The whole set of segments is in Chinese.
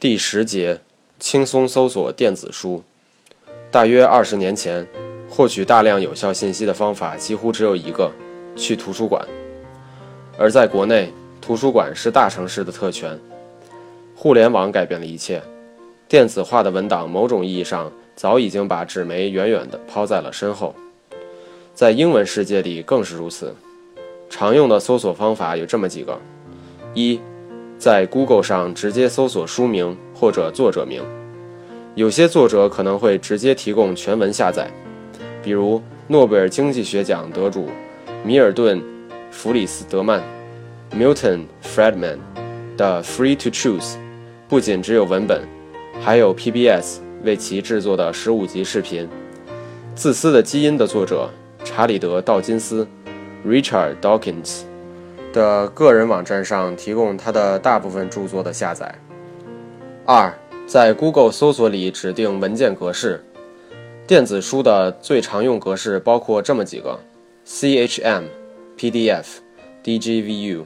第十节，轻松搜索电子书。大约二十年前，获取大量有效信息的方法几乎只有一个：去图书馆。而在国内，图书馆是大城市的特权。互联网改变了一切，电子化的文档某种意义上早已经把纸媒远远地抛在了身后。在英文世界里更是如此。常用的搜索方法有这么几个：一。在 Google 上直接搜索书名或者作者名，有些作者可能会直接提供全文下载，比如诺贝尔经济学奖得主米尔顿·弗里斯德曼 （Milton Friedman） 的 Free to Choose，不仅只有文本，还有 PBS 为其制作的十五集视频。自私的基因的作者查理德·道金斯 （Richard Dawkins）。的个人网站上提供他的大部分著作的下载。二，在 Google 搜索里指定文件格式。电子书的最常用格式包括这么几个：CHM、PDF、DGVU。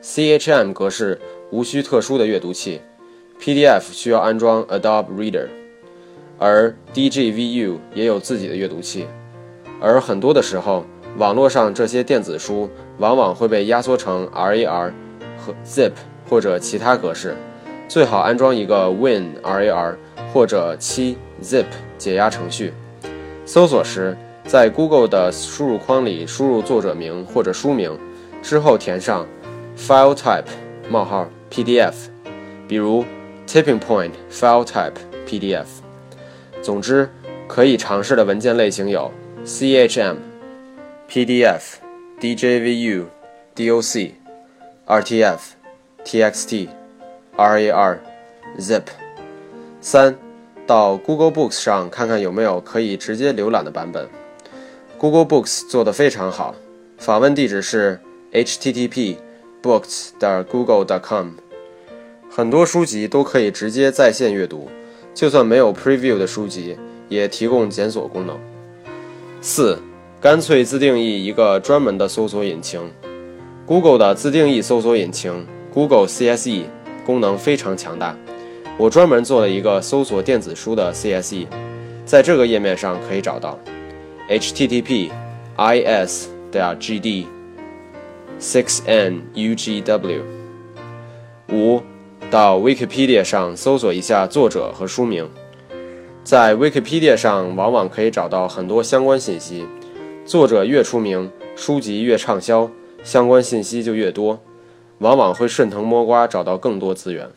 CHM 格式无需特殊的阅读器，PDF 需要安装 Adobe Reader，而 DGVU 也有自己的阅读器。而很多的时候，网络上这些电子书往往会被压缩成 RAR 和 ZIP 或者其他格式，最好安装一个 WinRAR 或者 7-zip 解压程序。搜索时，在 Google 的输入框里输入作者名或者书名，之后填上 File Type：冒号 PDF，比如 Tipping Point File Type PDF。总之，可以尝试的文件类型有 CHM。PDF、DJVU、DOC、RTF、TXT、RAR、ZIP。三，到 Google Books 上看看有没有可以直接浏览的版本。Google Books 做得非常好，访问地址是 http://books.google.com。很多书籍都可以直接在线阅读，就算没有 Preview 的书籍，也提供检索功能。四。干脆自定义一个专门的搜索引擎，Google 的自定义搜索引擎 Google CSE 功能非常强大。我专门做了一个搜索电子书的 CSE，在这个页面上可以找到 http://is.gd6nugw。五，到 Wikipedia 上搜索一下作者和书名，在 Wikipedia 上往往可以找到很多相关信息。作者越出名，书籍越畅销，相关信息就越多，往往会顺藤摸瓜找到更多资源。